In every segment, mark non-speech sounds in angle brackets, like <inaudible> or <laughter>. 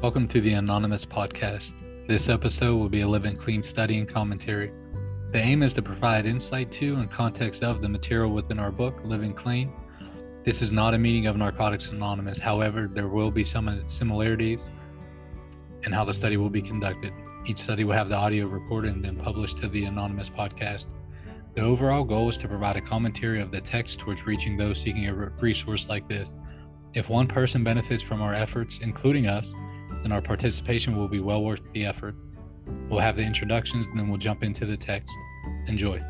Welcome to the Anonymous Podcast. This episode will be a Living Clean study and commentary. The aim is to provide insight to and context of the material within our book, Living Clean. This is not a meeting of Narcotics Anonymous. However, there will be some similarities in how the study will be conducted. Each study will have the audio recorded and then published to the Anonymous Podcast. The overall goal is to provide a commentary of the text towards reaching those seeking a resource like this. If one person benefits from our efforts, including us, then our participation will be well worth the effort. We'll have the introductions and then we'll jump into the text. Enjoy.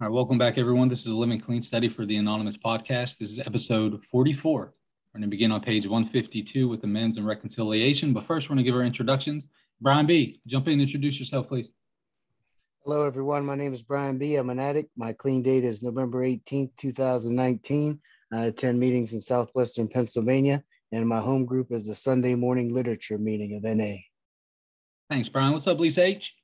All right, welcome back, everyone. This is a Living Clean study for the Anonymous Podcast. This is episode 44. We're going to begin on page 152 with amends and reconciliation. But first, we're going to give our introductions. Brian B., jump in and introduce yourself, please. Hello, everyone. My name is Brian B. I'm an addict. My clean date is November 18th, 2019. I attend meetings in Southwestern Pennsylvania, and my home group is the Sunday morning literature meeting of NA. Thanks, Brian. What's up, Lisa H?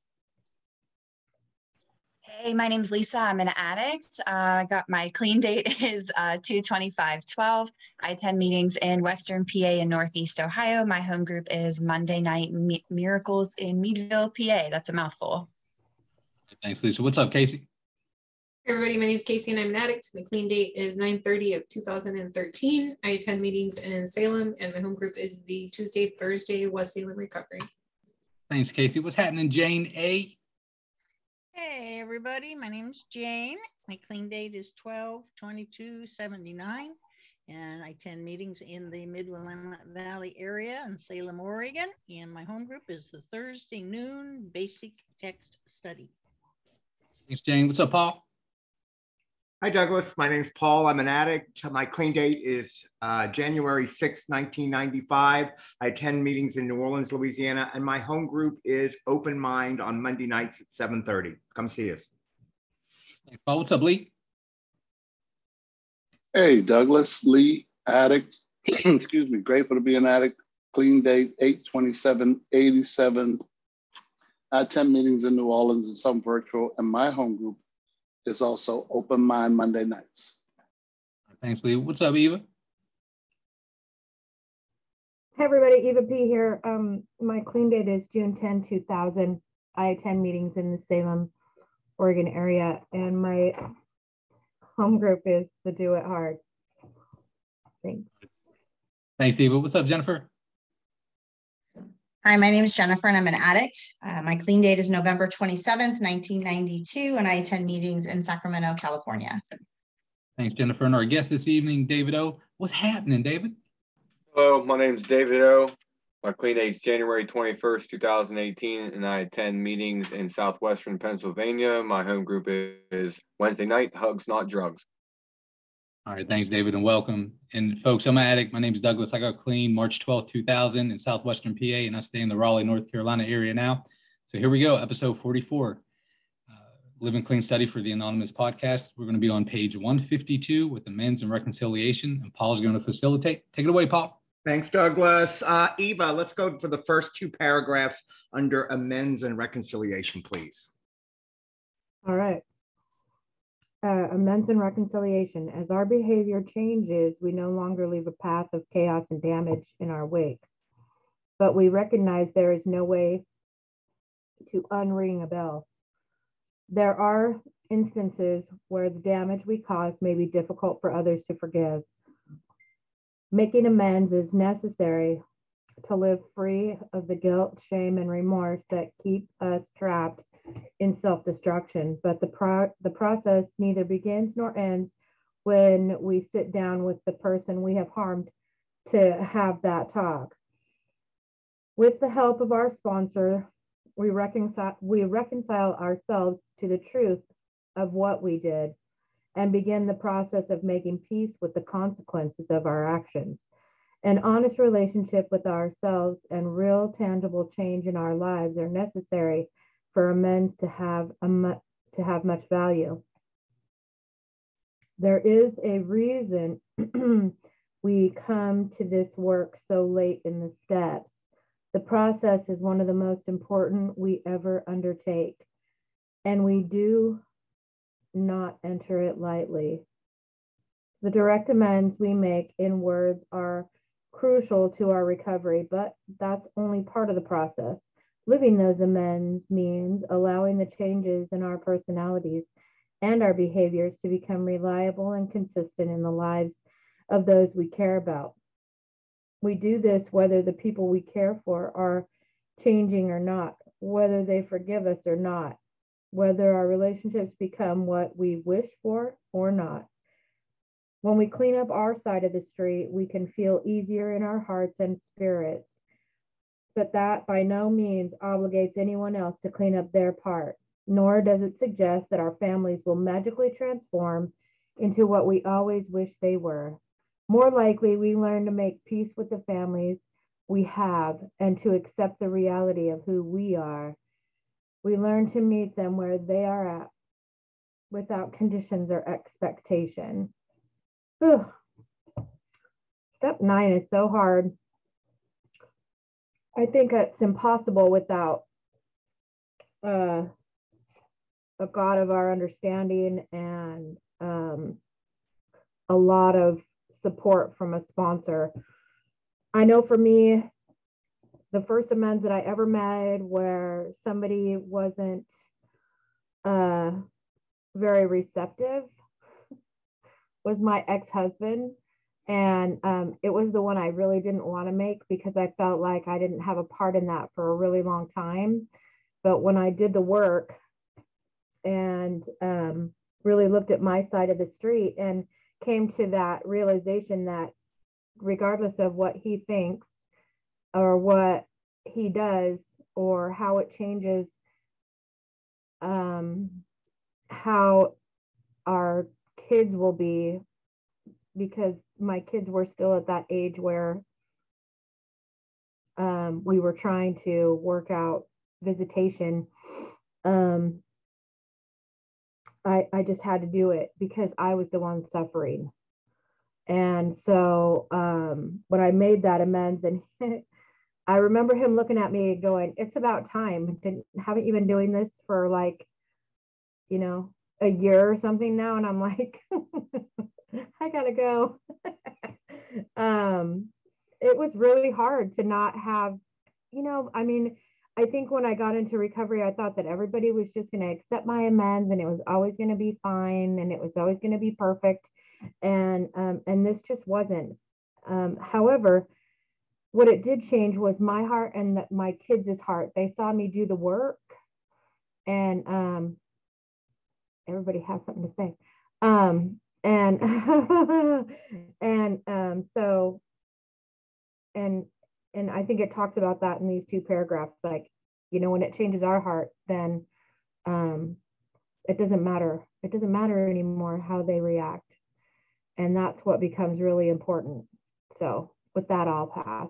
Hey, my name's Lisa. I'm an addict. Uh, I got my clean date <laughs> is uh, 22512. I attend meetings in Western PA and Northeast Ohio. My home group is Monday Night Mi- Miracles in Meadville, PA. That's a mouthful. Thanks, Lisa. What's up, Casey? Hey everybody, my name is Casey and I'm an addict. My clean date is 9:30 of 2013. I attend meetings in Salem and my home group is the Tuesday, Thursday West Salem Recovery. Thanks, Casey. What's happening, Jane A? Hey everybody, my name is Jane. My clean date is 12 22 79 and I attend meetings in the Mid-Willamette Valley area in Salem, Oregon. And my home group is the Thursday noon basic text study. Thanks, Jane. What's up, Paul? Hi, Douglas. My name is Paul. I'm an addict. My clean date is uh, January 6, 1995. I attend meetings in New Orleans, Louisiana, and my home group is Open Mind on Monday nights at 7.30. Come see us. Thanks, Paul. What's up, Lee? Hey, Douglas, Lee, addict. <clears throat> Excuse me, grateful to be an addict. Clean date 82787 I attend meetings in New Orleans and some virtual, and my home group is also Open Mind Monday nights. Thanks, Lee. What's up, Eva? Hey, everybody. Eva P. here. Um, my clean date is June 10, 2000. I attend meetings in the Salem, Oregon area, and my home group is the Do It Hard. Thanks. Thanks, Eva. What's up, Jennifer? Hi, my name is Jennifer and I'm an addict. Uh, my clean date is November 27th, 1992, and I attend meetings in Sacramento, California. Thanks, Jennifer. And our guest this evening, David O. What's happening, David? Hello, my name is David O. My clean date is January 21st, 2018, and I attend meetings in Southwestern Pennsylvania. My home group is Wednesday night, Hugs Not Drugs. All right, thanks, David, and welcome. And folks, I'm an addict. My name is Douglas. I got clean March 12, 2000 in Southwestern PA, and I stay in the Raleigh, North Carolina area now. So here we go, episode 44, uh, Living Clean Study for the Anonymous Podcast. We're going to be on page 152 with amends and reconciliation, and Paul's going to facilitate. Take it away, Paul. Thanks, Douglas. Uh, Eva, let's go for the first two paragraphs under amends and reconciliation, please. All right amends and reconciliation. As our behavior changes, we no longer leave a path of chaos and damage in our wake, but we recognize there is no way to unring a bell. There are instances where the damage we cause may be difficult for others to forgive. Making amends is necessary to live free of the guilt, shame, and remorse that keep us trapped in self-destruction, but the, pro- the process neither begins nor ends when we sit down with the person we have harmed to have that talk. With the help of our sponsor, we reconcile, we reconcile ourselves to the truth of what we did and begin the process of making peace with the consequences of our actions. An honest relationship with ourselves and real tangible change in our lives are necessary for amends to have a mu- to have much value. There is a reason <clears throat> we come to this work so late in the steps. The process is one of the most important we ever undertake. And we do not enter it lightly. The direct amends we make in words are crucial to our recovery, but that's only part of the process. Living those amends means allowing the changes in our personalities and our behaviors to become reliable and consistent in the lives of those we care about. We do this whether the people we care for are changing or not, whether they forgive us or not, whether our relationships become what we wish for or not. When we clean up our side of the street, we can feel easier in our hearts and spirits. But that by no means obligates anyone else to clean up their part, nor does it suggest that our families will magically transform into what we always wish they were. More likely, we learn to make peace with the families we have and to accept the reality of who we are. We learn to meet them where they are at without conditions or expectation. Whew. Step nine is so hard. I think it's impossible without uh, a God of our understanding and um, a lot of support from a sponsor. I know for me, the first amends that I ever made where somebody wasn't uh, very receptive was my ex-husband and um, it was the one I really didn't want to make because I felt like I didn't have a part in that for a really long time. But when I did the work and um, really looked at my side of the street and came to that realization that regardless of what he thinks or what he does or how it changes um, how our kids will be because my kids were still at that age where um, we were trying to work out visitation um, I, I just had to do it because I was the one suffering. And so um, when I made that amends, and <laughs> I remember him looking at me going, It's about time. Didn't, haven't you been doing this for like, you know, a year or something now? And I'm like, <laughs> <laughs> I gotta go. <laughs> um, it was really hard to not have, you know, I mean, I think when I got into recovery, I thought that everybody was just going to accept my amends and it was always going to be fine and it was always going to be perfect. And um, and this just wasn't. Um, however, what it did change was my heart and the, my kids' heart. They saw me do the work, and um, everybody has something to say. Um, and <laughs> and um, so and and I think it talks about that in these two paragraphs. Like, you know, when it changes our heart, then um, it doesn't matter. It doesn't matter anymore how they react. And that's what becomes really important. So with that, I'll pass.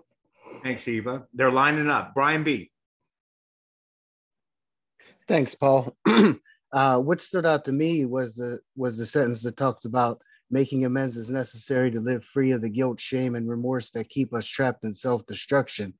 Thanks, Eva. They're lining up. Brian B. Thanks, Paul. <clears throat> uh, what stood out to me was the was the sentence that talks about Making amends is necessary to live free of the guilt, shame, and remorse that keep us trapped in self-destruction.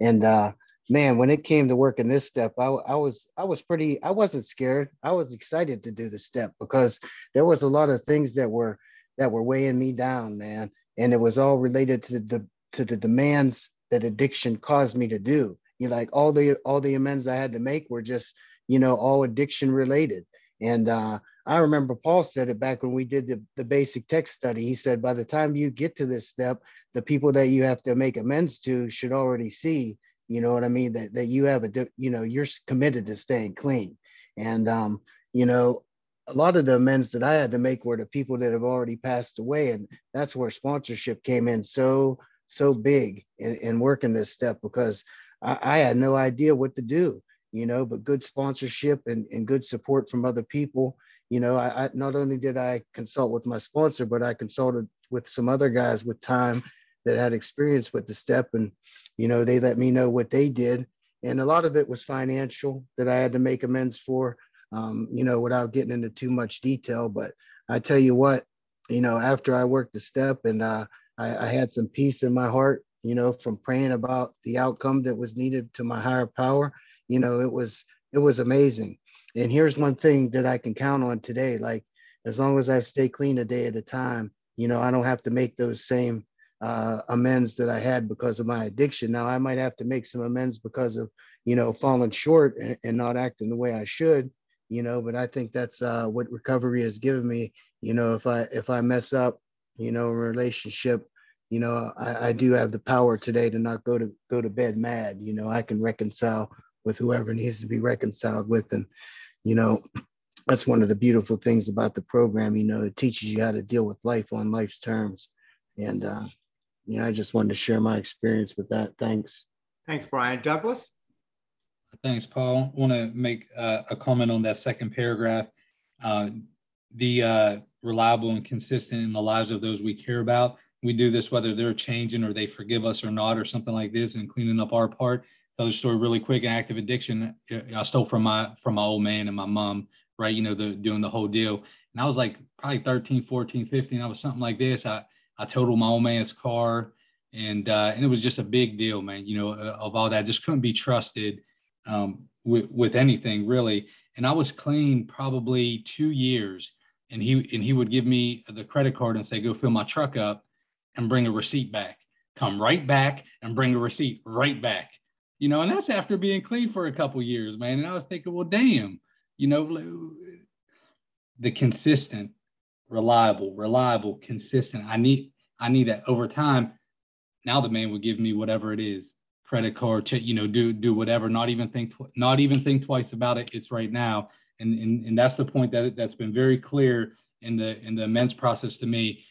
And uh, man, when it came to working this step, I, I was I was pretty I wasn't scared. I was excited to do the step because there was a lot of things that were that were weighing me down, man. And it was all related to the to the demands that addiction caused me to do. You know, like all the all the amends I had to make were just, you know, all addiction related. And uh, I remember Paul said it back when we did the, the basic text study. He said, by the time you get to this step, the people that you have to make amends to should already see, you know what I mean, that, that you have a, you know, you're committed to staying clean. And, um, you know, a lot of the amends that I had to make were to people that have already passed away. And that's where sponsorship came in so, so big in, in working this step because I, I had no idea what to do you know, but good sponsorship and, and good support from other people you know, I, I, not only did I consult with my sponsor, but I consulted with some other guys with time that had experience with the step, and you know, they let me know what they did, and a lot of it was financial that I had to make amends for, um, you know, without getting into too much detail. But I tell you what, you know, after I worked the step, and uh, I, I had some peace in my heart, you know, from praying about the outcome that was needed to my higher power. You know, it was it was amazing and here's one thing that I can count on today. Like as long as I stay clean a day at a time, you know, I don't have to make those same uh, amends that I had because of my addiction. Now I might have to make some amends because of, you know, falling short and, and not acting the way I should, you know, but I think that's uh, what recovery has given me. You know, if I if I mess up, you know, a relationship, you know, I, I do have the power today to not go to go to bed mad. You know, I can reconcile with whoever needs to be reconciled with, and you know, that's one of the beautiful things about the program. You know, it teaches you how to deal with life on life's terms, and uh, you know, I just wanted to share my experience with that. Thanks. Thanks, Brian. Douglas. Thanks, Paul. I want to make uh, a comment on that second paragraph. Uh, the uh, reliable and consistent in the lives of those we care about. We do this whether they're changing or they forgive us or not, or something like this, and cleaning up our part. The story really quick. Active addiction, I stole from my from my old man and my mom, right? You know, the doing the whole deal. And I was like probably 13, 14, 15. I was something like this. I I totaled my old man's car, and uh, and it was just a big deal, man. You know, uh, of all that, just couldn't be trusted um, with with anything really. And I was clean probably two years, and he and he would give me the credit card and say, "Go fill my truck up, and bring a receipt back. Come right back and bring a receipt right back." You know, and that's after being clean for a couple years, man. And I was thinking, well, damn, you know, the consistent, reliable, reliable, consistent. I need I need that over time. Now the man would give me whatever it is, credit card, to, you know, do do whatever, not even think tw- not even think twice about it. It's right now. And, and and that's the point that that's been very clear in the in the amends process to me.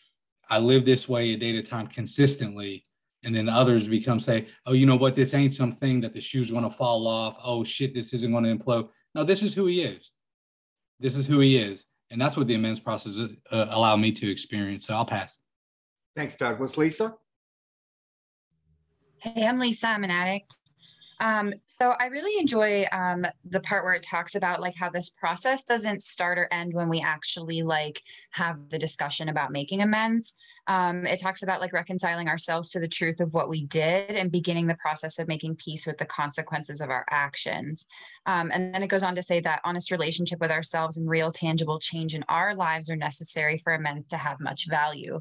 I live this way a day at a time consistently and then others become say, oh, you know what, this ain't something that the shoe's going to fall off. Oh shit, this isn't going to implode. No, this is who he is. This is who he is, and that's what the amends process uh, allowed me to experience. So I'll pass. Thanks, Douglas. Lisa. Hey, I'm Lisa. I'm an addict. Um, so I really enjoy um, the part where it talks about like how this process doesn't start or end when we actually like have the discussion about making amends. Um, it talks about like reconciling ourselves to the truth of what we did and beginning the process of making peace with the consequences of our actions. Um, and then it goes on to say that honest relationship with ourselves and real tangible change in our lives are necessary for amends to have much value.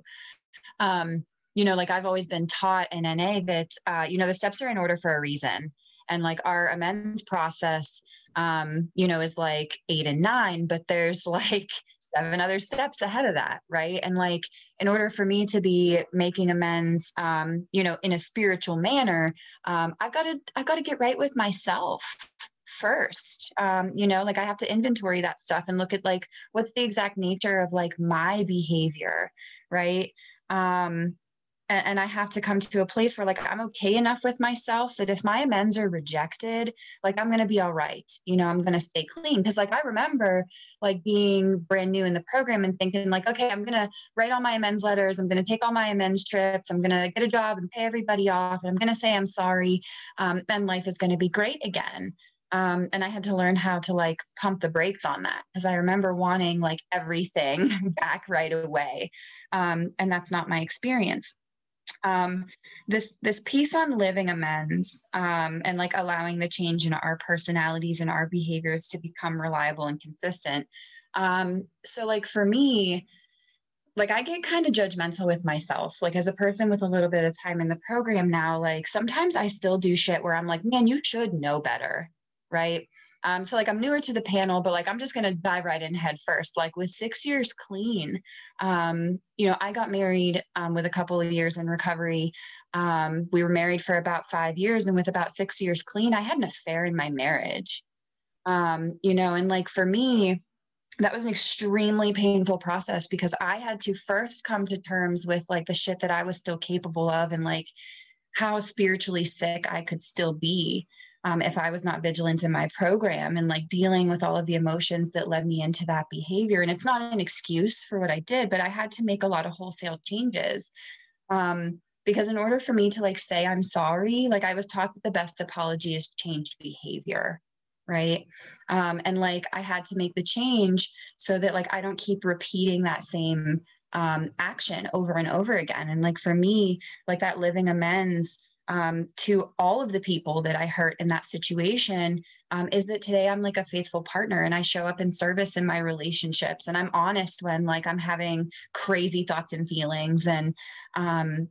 Um, you know, like I've always been taught in NA that, uh, you know, the steps are in order for a reason and like our amends process um you know is like eight and nine but there's <laughs> like seven other steps ahead of that right? And like in order for me to be making amends um you know in a spiritual manner um i've got to i've got to get right with myself first. Um you know like i have to inventory that stuff and look at like what's the exact nature of like my behavior right? Um and, and I have to come to a place where like I'm okay enough with myself that if my amends are rejected, like I'm gonna be all right. You know, I'm gonna stay clean. Cause like I remember like being brand new in the program and thinking like, okay, I'm gonna write all my amends letters, I'm gonna take all my amends trips, I'm gonna get a job and pay everybody off, and I'm gonna say I'm sorry. Um, and life is gonna be great again. Um, and I had to learn how to like pump the brakes on that because I remember wanting like everything <laughs> back right away. Um, and that's not my experience um, this this piece on living amends um, and like allowing the change in our personalities and our behaviors to become reliable and consistent. Um, so like for me, like I get kind of judgmental with myself. Like as a person with a little bit of time in the program now, like sometimes I still do shit where I'm like, man, you should know better, right? Um, so like I'm newer to the panel, but like I'm just gonna dive right in head first. Like with six years clean, um, you know, I got married um, with a couple of years in recovery. Um, we were married for about five years, and with about six years clean, I had an affair in my marriage. Um, you know, and like for me, that was an extremely painful process because I had to first come to terms with like the shit that I was still capable of and like how spiritually sick I could still be um, if I was not vigilant in my program and like dealing with all of the emotions that led me into that behavior. And it's not an excuse for what I did, but I had to make a lot of wholesale changes. Um, because in order for me to like say I'm sorry, like I was taught that the best apology is changed behavior right um, and like i had to make the change so that like i don't keep repeating that same um, action over and over again and like for me like that living amends um, to all of the people that I hurt in that situation um, is that today I'm like a faithful partner and I show up in service in my relationships and I'm honest when like I'm having crazy thoughts and feelings and um,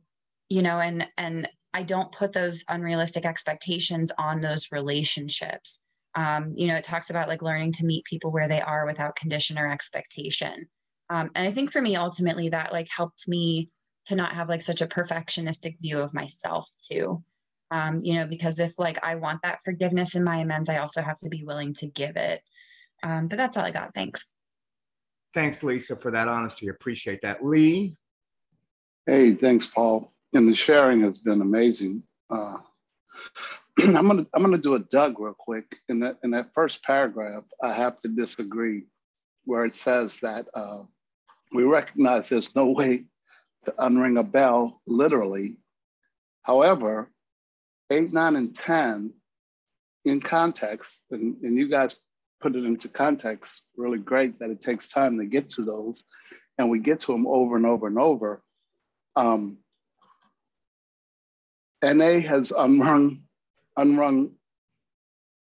you know and and I don't put those unrealistic expectations on those relationships. Um, you know, it talks about like learning to meet people where they are without condition or expectation. Um, and I think for me, ultimately, that like helped me to not have like such a perfectionistic view of myself too. Um, you know, because if like I want that forgiveness in my amends, I also have to be willing to give it. Um, but that's all I got. Thanks. Thanks, Lisa, for that honesty. Appreciate that. Lee? Hey, thanks, Paul. And the sharing has been amazing. Uh, <clears throat> I'm gonna I'm gonna do a Doug real quick. In that in that first paragraph, I have to disagree, where it says that uh, we recognize there's no way to unring a bell literally. However, eight, nine, and 10 in context, and, and you guys put it into context really great that it takes time to get to those, and we get to them over and over and over. Um, NA has unrung, unrung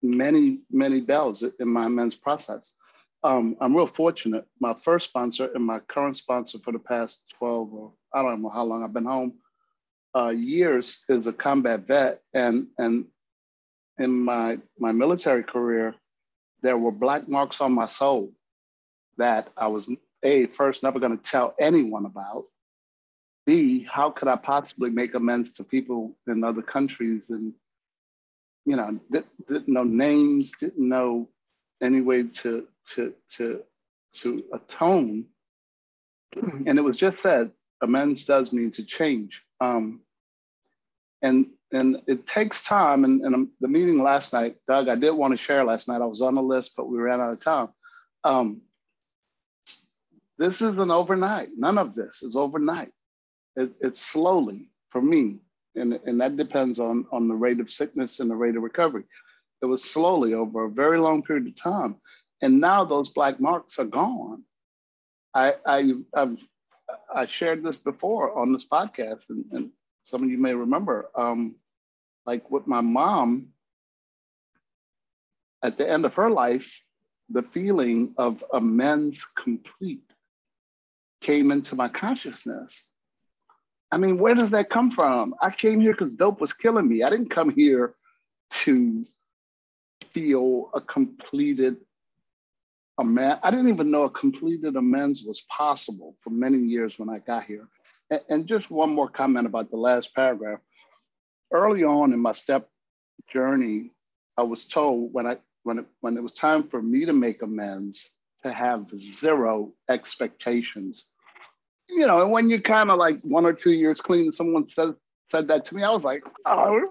many, many bells in my men's process. Um, I'm real fortunate. My first sponsor and my current sponsor for the past 12 or I don't know how long I've been home, uh, years is a combat vet. And, and in my, my military career, there were black marks on my soul that I was, A, first never going to tell anyone about. B, how could I possibly make amends to people in other countries and, you know, didn't, didn't know names, didn't know any way to, to, to, to atone. And it was just said, amends does need to change. Um, and and it takes time. And, and the meeting last night, Doug, I did want to share last night. I was on the list, but we ran out of time. Um, this isn't overnight. None of this is overnight. It, it's slowly for me, and, and that depends on, on the rate of sickness and the rate of recovery. It was slowly over a very long period of time. And now those black marks are gone. I, I, I've I shared this before on this podcast, and, and some of you may remember, um, like with my mom, at the end of her life, the feeling of amends complete came into my consciousness. I mean, where does that come from? I came here because dope was killing me. I didn't come here to feel a completed amends. I didn't even know a completed amends was possible for many years when I got here. And, and just one more comment about the last paragraph. Early on in my step journey, I was told when I when it, when it was time for me to make amends to have zero expectations. You know, and when you're kind of like one or two years clean, someone said said that to me, I was like, oh,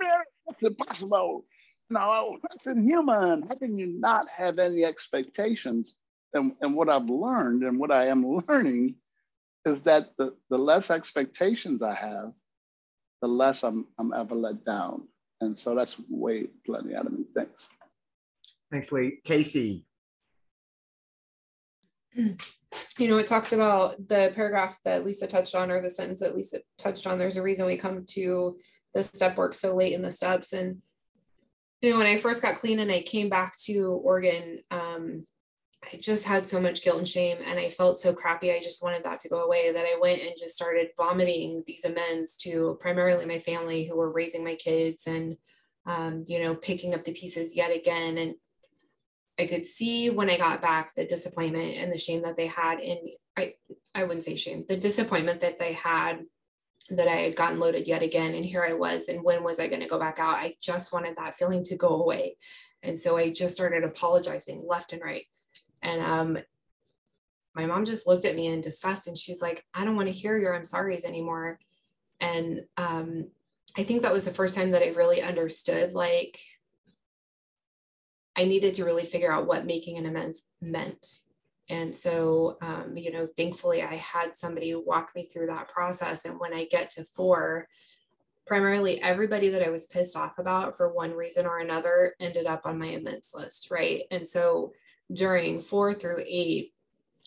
that's impossible no, that's inhuman. How can you not have any expectations? And, and what I've learned and what I am <laughs> learning is that the, the less expectations I have, the less I'm, I'm ever let down. And so that's way plenty out of me. Thanks. Thanks, Lee. Casey. You know, it talks about the paragraph that Lisa touched on, or the sentence that Lisa touched on. There's a reason we come to the step work so late in the steps. And you know, when I first got clean and I came back to Oregon, um, I just had so much guilt and shame and I felt so crappy. I just wanted that to go away that I went and just started vomiting these amends to primarily my family who were raising my kids and, um, you know, picking up the pieces yet again. And I could see when I got back the disappointment and the shame that they had in me. I, I wouldn't say shame, the disappointment that they had that I had gotten loaded yet again. And here I was. And when was I going to go back out? I just wanted that feeling to go away. And so I just started apologizing left and right. And um, my mom just looked at me in disgust and she's like, I don't want to hear your I'm sorry's anymore. And um, I think that was the first time that I really understood like I needed to really figure out what making an amends meant and so, um, you know, thankfully I had somebody walk me through that process. And when I get to four, primarily everybody that I was pissed off about for one reason or another ended up on my amends list, right? And so during four through eight,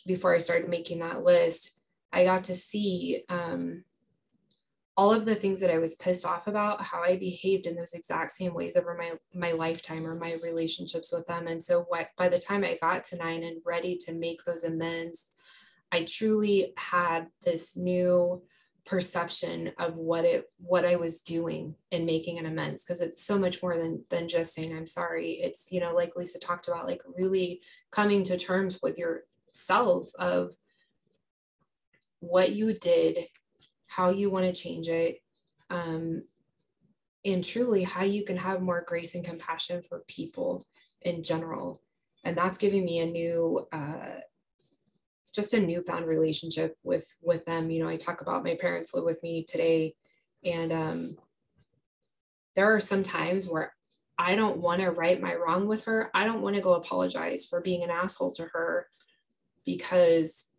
before I started making that list, I got to see um, all of the things that I was pissed off about, how I behaved in those exact same ways over my my lifetime or my relationships with them. And so what by the time I got to nine and ready to make those amends, I truly had this new perception of what it what I was doing in making an amends because it's so much more than than just saying I'm sorry. It's you know like Lisa talked about like really coming to terms with yourself of what you did, how you want to change it, um, and truly how you can have more grace and compassion for people in general. And that's giving me a new uh, just a newfound relationship with with them. You know i talk about my parents live with me today and um, there are some times where i don't want to right my wrong with her. I don't want to go apologize for being an asshole to her because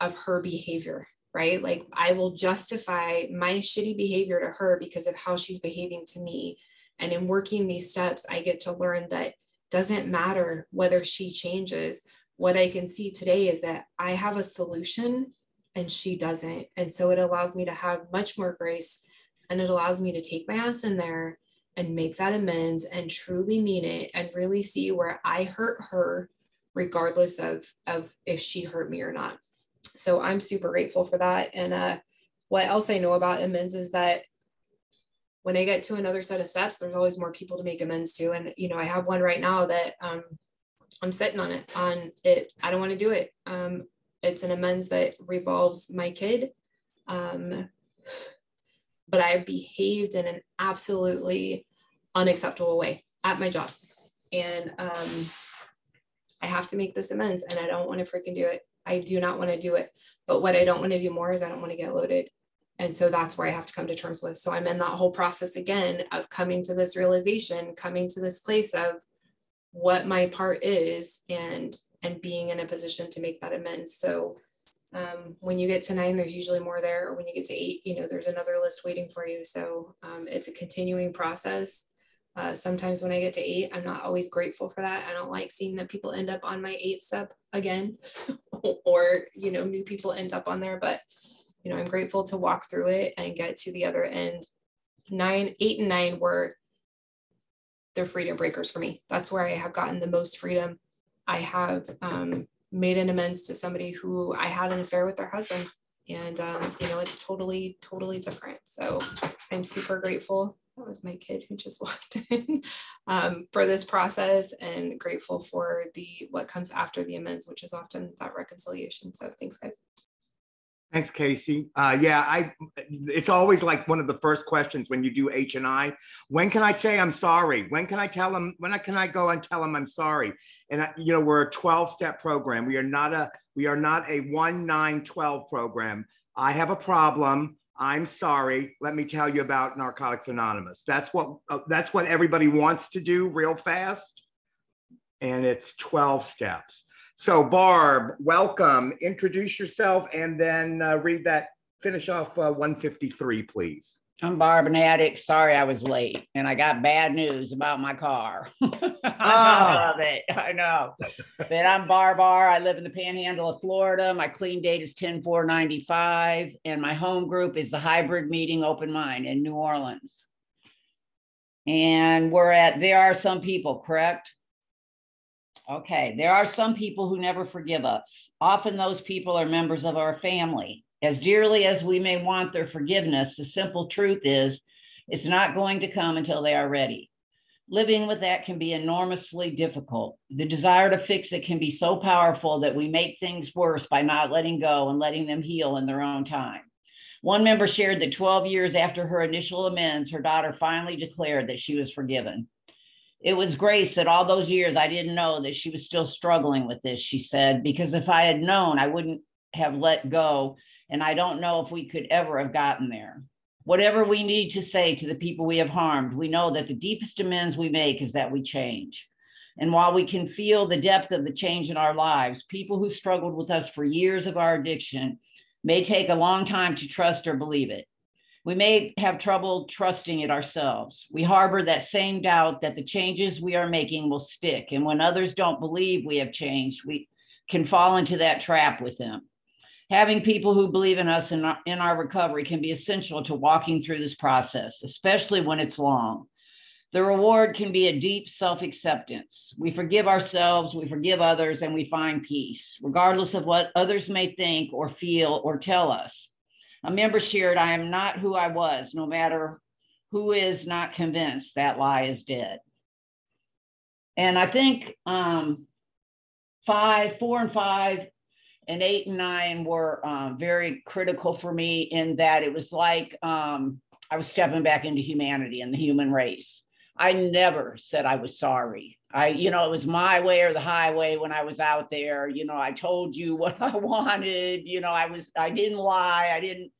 of her behavior right like i will justify my shitty behavior to her because of how she's behaving to me and in working these steps i get to learn that doesn't matter whether she changes what I can see today is that I have a solution and she doesn't. And so it allows me to have much more grace and it allows me to take my ass in there and make that amends and truly mean it and really see where I hurt her regardless of of if she hurt me or not. So I'm super grateful for that. And uh, what else I know about amends is that when I get to another set of steps, there's always more people to make amends to. And you know, I have one right now that um, I'm sitting on it on it. I don't want to do it. Um, it's an amends that revolves my kid. Um, but I behaved in an absolutely unacceptable way at my job. And um, I have to make this amends and I don't want to freaking do it. I do not want to do it. But what I don't want to do more is I don't want to get loaded. And so that's where I have to come to terms with. So I'm in that whole process again of coming to this realization, coming to this place of what my part is and and being in a position to make that amends so um, when you get to nine there's usually more there or when you get to eight you know there's another list waiting for you so um, it's a continuing process uh, sometimes when i get to eight i'm not always grateful for that i don't like seeing that people end up on my eighth step again <laughs> or you know new people end up on there but you know i'm grateful to walk through it and get to the other end nine eight and nine were they're freedom breakers for me. That's where I have gotten the most freedom. I have um, made an amends to somebody who I had an affair with their husband. And, um, you know, it's totally, totally different. So I'm super grateful. That was my kid who just <laughs> walked in um, for this process and grateful for the what comes after the amends, which is often that reconciliation. So thanks, guys. Thanks, Casey. Uh, yeah, I. It's always like one of the first questions when you do H and I. When can I say I'm sorry? When can I tell them? When can I go and tell them I'm sorry? And I, you know, we're a 12-step program. We are not a. We are not a one nine twelve program. I have a problem. I'm sorry. Let me tell you about Narcotics Anonymous. That's what. Uh, that's what everybody wants to do real fast. And it's 12 steps. So, Barb, welcome. Introduce yourself and then uh, read that, finish off uh, 153, please. I'm Barb, an addict. Sorry I was late, and I got bad news about my car. <laughs> I ah. love it. I know. but I'm Barb R. I live in the panhandle of Florida. My clean date is 10 4 95, and my home group is the Hybrid Meeting Open Mind in New Orleans. And we're at There Are Some People, correct? Okay, there are some people who never forgive us. Often those people are members of our family. As dearly as we may want their forgiveness, the simple truth is it's not going to come until they are ready. Living with that can be enormously difficult. The desire to fix it can be so powerful that we make things worse by not letting go and letting them heal in their own time. One member shared that 12 years after her initial amends, her daughter finally declared that she was forgiven. It was grace that all those years I didn't know that she was still struggling with this, she said, because if I had known, I wouldn't have let go. And I don't know if we could ever have gotten there. Whatever we need to say to the people we have harmed, we know that the deepest amends we make is that we change. And while we can feel the depth of the change in our lives, people who struggled with us for years of our addiction may take a long time to trust or believe it. We may have trouble trusting it ourselves. We harbor that same doubt that the changes we are making will stick. And when others don't believe we have changed, we can fall into that trap with them. Having people who believe in us and in our recovery can be essential to walking through this process, especially when it's long. The reward can be a deep self acceptance. We forgive ourselves, we forgive others, and we find peace, regardless of what others may think or feel or tell us. A member shared, I am not who I was, no matter who is not convinced that lie is dead. And I think um, five, four, and five and eight and nine were um, very critical for me in that it was like um, I was stepping back into humanity and the human race. I never said I was sorry. I, you know, it was my way or the highway when I was out there. You know, I told you <laughs> what I wanted. You know, I was, I didn't lie. I didn't.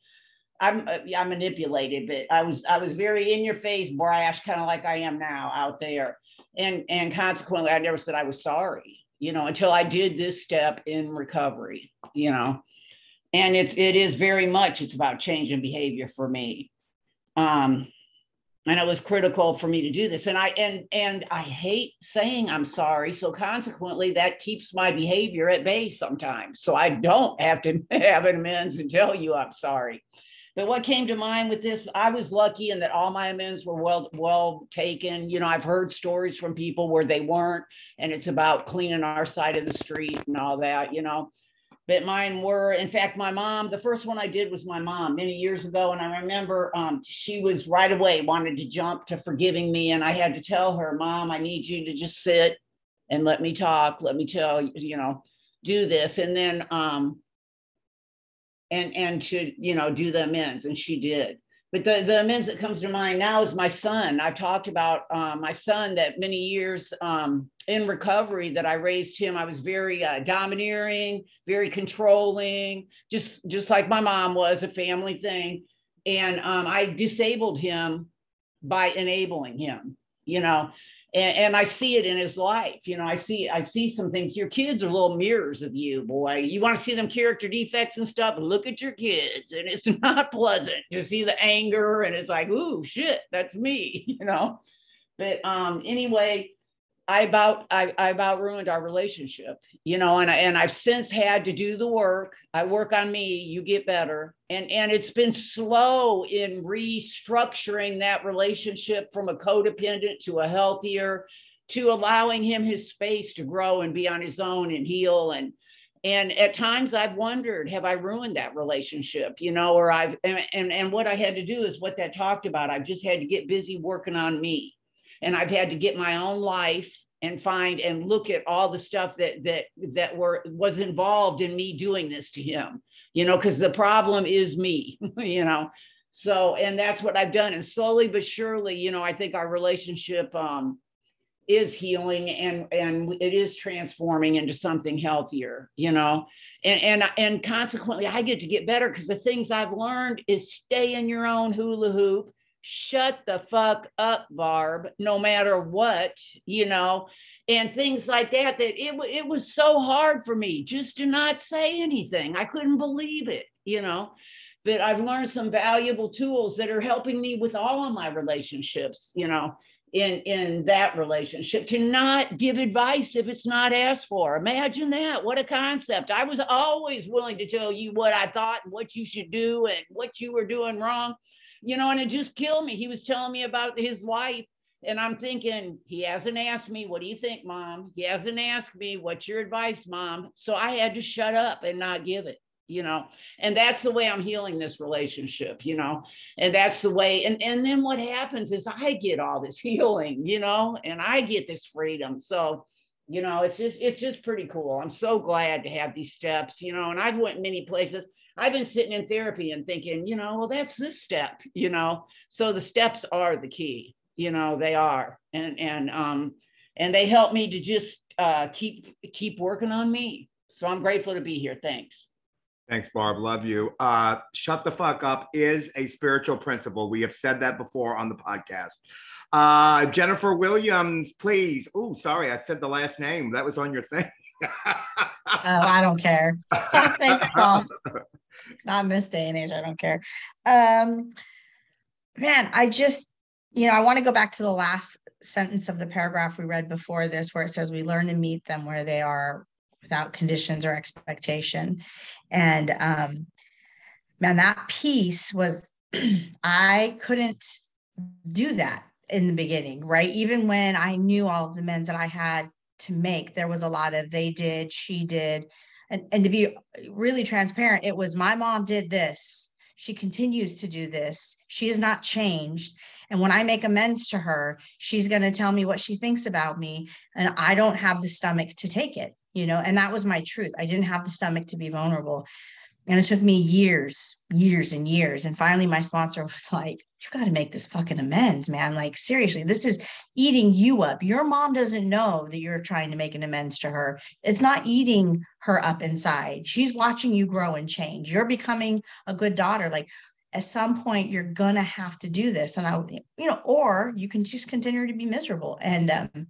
I'm, uh, I manipulated, but I was, I was very in your face, brash, kind of like I am now out there, and and consequently, I never said I was sorry you know, until I did this step in recovery, you know. And it's it is very much it's about changing behavior for me. Um and it was critical for me to do this and i and and i hate saying i'm sorry so consequently that keeps my behavior at bay sometimes so i don't have to <laughs> have an amends and tell you i'm sorry but what came to mind with this, I was lucky in that all my amends were well well taken. You know, I've heard stories from people where they weren't, and it's about cleaning our side of the street and all that. You know, but mine were. In fact, my mom, the first one I did was my mom many years ago, and I remember um, she was right away wanted to jump to forgiving me, and I had to tell her, "Mom, I need you to just sit and let me talk. Let me tell you you know." do this and then um and and to you know do the amends and she did. But the, the amends that comes to mind now is my son. I've talked about uh, my son that many years um, in recovery that i raised him. I was very uh, domineering very controlling just just like my mom was a family thing. And um, i disabled him by enabling him you know and, and I see it in his life. You know, I see I see some things. Your kids are little mirrors of you, boy. You want to see them character defects and stuff. Look at your kids, and it's <laughs> not pleasant to see the anger, and it's like, ooh, shit, that's me. <laughs> You know, but um, anyway, I about I, I about ruined our relationship, you know, and I, and I've since had to do the work. I work on me, you get better, and and it's been slow in restructuring that relationship from a codependent to a healthier, to allowing him his space to grow and be on his own and heal and and at times I've wondered, have I ruined that relationship, you know, or I've and and, and what I had to do is what that talked about. I've just had to get busy working on me and I've had to get my own life and find and look at all the stuff that that that were was involved in me doing this to him you know because the problem is me <laughs> you know? So and that's what i've done. And slowly but surely you know i think our relationship um is healing and and it is transforming into something healthier you know? And and and consequently i get to get better because the things i've learned is stay in your own hula hoop shut the fuck up, Barb, no matter what, you know, and things like that. That it, it was so hard for me just to not say anything. I couldn't believe it, you know. But I've learned some valuable tools that are helping me with all of my relationships, you know, in in that relationship to not give advice if it's not asked for. Imagine that. What a concept. I was always willing to tell you what I thought, what you should do, and what you were doing wrong you know, and it just killed me. He was telling me about his life. And I'm thinking, he hasn't asked me, what do you think, mom? He hasn't asked me, what's your advice, mom? So I had to shut up and not give it, you know. And that's the way I'm healing this relationship, you know. And that's the way. And, and then what happens is I get all this <laughs> healing, you know, and I get this freedom. So, you know, it's just it's just pretty cool. I'm so glad to have these steps, you know, and I've went many places. I've been sitting in therapy and thinking, you know, well, that's this step, you know. So the steps are the key, you know, they are. And and um and they help me to just uh keep keep working on me. So I'm grateful to be here. Thanks. Thanks, Barb. Love you. Uh, shut the fuck up is a spiritual principle. We have said that before on the podcast. Uh, Jennifer Williams, please. Oh, sorry, I said the last name. That was on your thing. <laughs> oh, I don't care. <laughs> Thanks, Paul. <laughs> Not in this day and age, I don't care. Um, man, I just, you know, I want to go back to the last sentence of the paragraph we read before this, where it says, We learn to meet them where they are without conditions or expectation. And um, man, that piece was, <clears throat> I couldn't do that in the beginning, right? Even when I knew all of the amends that I had to make, there was a lot of they did, she did. And, and to be really transparent, it was my mom did this. She continues to do this. She has not changed. And when I make amends to her, she's going to tell me what she thinks about me. And I don't have the stomach to take it, you know, and that was my truth. I didn't have the stomach to be vulnerable. And it took me years, years and years. And finally, my sponsor <laughs> was like, You've got to make this fucking amends, man. Like, seriously, this is eating you up. Your mom doesn't know that you're trying to make an amends to her. It's not eating her up inside. She's watching you grow and change. You're becoming a good daughter. Like, at some point, you're going to have to do this. And I, you know, or you can just continue to be miserable. And, um,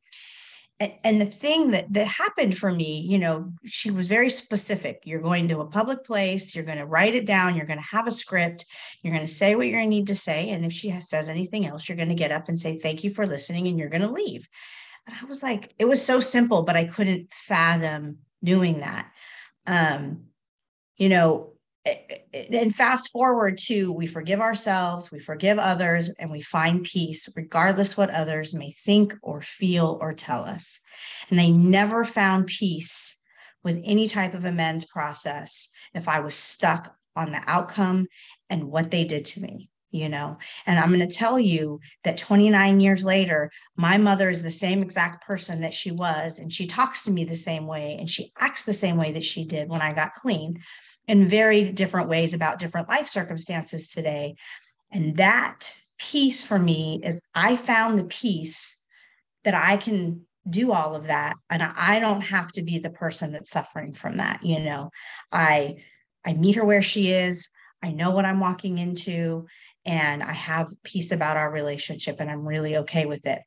and the thing that that happened for me you know she was very specific. You're going to a public place you're going to write it down you're going to have a script you're going to say what you're going to need to say and if she has, says anything else you're going to get up and say thank you for listening and you're going to leave. And i was like it was so simple but i couldn't fathom doing that. Um you know and fast forward to we forgive ourselves, we forgive others, and we find peace, regardless what others may think or feel or tell us. And I never found peace with any type of amends process if I was stuck on the outcome and what they did to me you know and i'm going to tell you that 29 years later my mother is the same exact person that she was and she talks to me the same way and she acts the same way that she did when i got clean in very different ways about different life circumstances today. And that piece for me is I found the piece that I can do all of that and I don't have to be the person that's suffering from that, you know. I I meet her where she is. I know what I'm walking into and I have peace about our relationship and I'm really okay with it.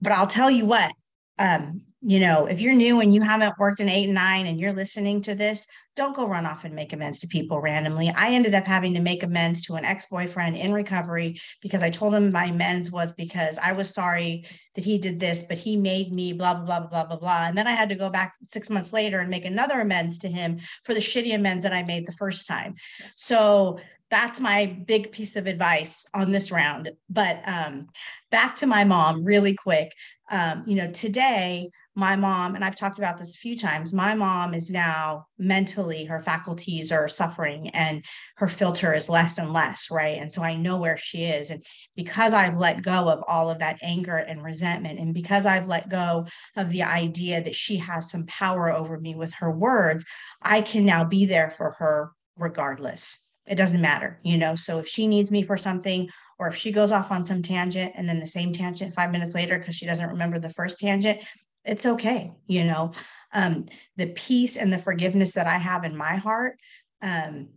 But I'll tell you what, um, you know, if you're new and you haven't worked in eight and nine and you're listening to this, don't go run off and make amends to people randomly. I ended up having to make amends to an ex boyfriend in recovery because I told him my amends was because I was sorry that he did this, but he made me blah, blah, blah, blah, blah, blah. And then I had to go back six months later and make another amends to him for the shitty amends that I made the first time. So that's my big piece of advice on this round. But um, back to my mom, really quick. Um, you know, today my mom, and I've talked about this a few times, my mom is now mentally, her faculties are suffering and her filter is less and less, right? And so I know where she is. And because I've let go of all of that anger and resentment, and because I've let go of the idea that she has some power over me with her words, I can now be there for her regardless. It doesn't matter, you know? So if she needs me for something, or if she goes off on some tangent and then the same tangent five minutes later because she doesn't remember the first tangent, it's okay you know? Um, the peace and the forgiveness that i have in my heart um,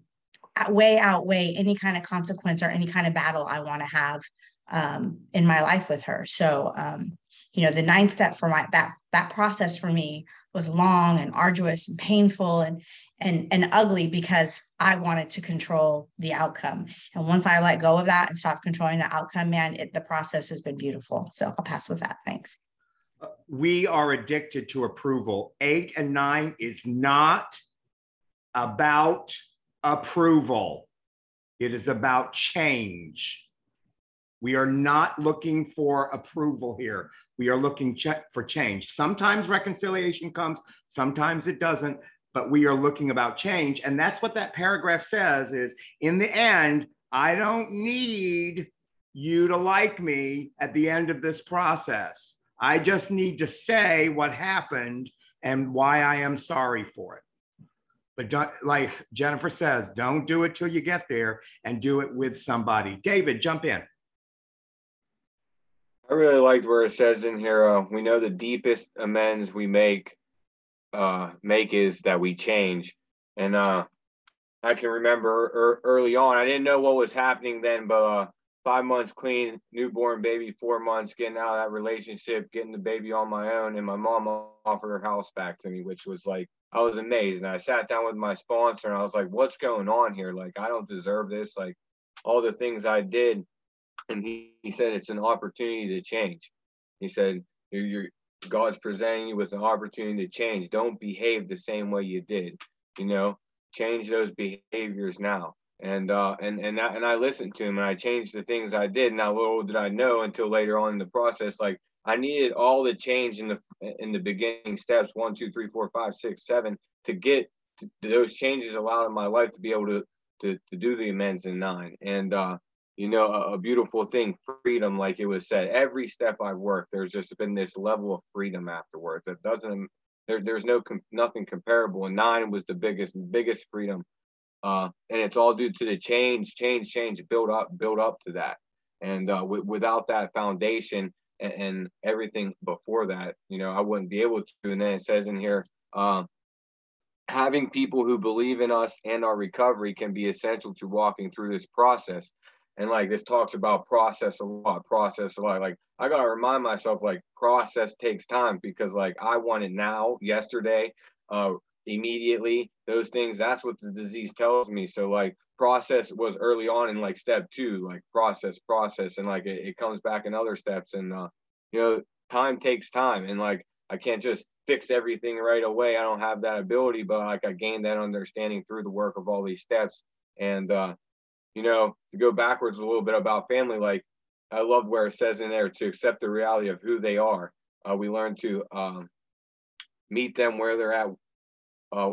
way outweigh any kind of consequence or any kind of battle i want to have um, in my life with her. So um, you know the ninth step for my that that process for me was long and arduous and painful and and and ugly because i wanted to control the outcome. And once i let go of that and stop controlling the outcome man it, the process has been beautiful. So i'll pass with that. Thanks we are addicted to approval. Eight and nine is not about approval, it is about change. We are not looking for approval here. We are looking for change. Sometimes reconciliation comes, sometimes it doesn't, but we are looking about change. And that's what that paragraph says is in the end, I don't need you to like me at the end of this process. I just need to say what happened and why I am sorry for it. But don't, like Jennifer says, don't do it till you get there and do it with somebody. David, jump in. I really liked where it says in here, uh, we know the deepest amends we make uh, make is that we change. And uh, I can remember er- early on, I didn't know what was happening then, but uh, five months clean, newborn baby, four months, getting out of that relationship, getting the baby on my own. And my mom offered her house back to me, which was like, I was amazed. And I sat down with my sponsor and I was like, what's going on here? Like, I don't deserve this. Like, all the things I did. And he, he said, it's an opportunity to change. He said, you're, you're God's presenting you with an opportunity to change. Don't behave the same way you did. You know, change those behaviors now. And uh, and and that, and I listened to him and I changed the things I did. Now, little did I know until later on in the process, like I needed all the change in the in the beginning steps one, two, three, four, five, six, seven to get to those changes allowed in my life to be able to to, to do the amends in nine. And uh, you know, a, a, beautiful thing, freedom, like it was said. Every step I've worked, there's just been this level of freedom afterwards that doesn't there, there's no nothing comparable. And nine was the biggest biggest freedom, uh, and it's all due to the change, change, change, build up, build up to that. And uh, w- without that foundation and, and, everything before that, you know, I wouldn't be able to. And then it says in here, uh, having people who believe in us and our recovery can be essential to walking through this process and like this talks about process a lot process a lot like i gotta remind myself like process takes time because like i want it now yesterday uh immediately those things that's what the disease tells me. So like process was early on in like step two like process process and like it, it comes back in other steps and uh you know time takes time. And like i can't just fix everything right away. I don't have that ability but like i gained that understanding through the work of all these steps. And uh you know, to go backwards a little bit about family, like I love where it says in there to accept the reality of who they are. Uh, we learn to um, meet them where they're at uh,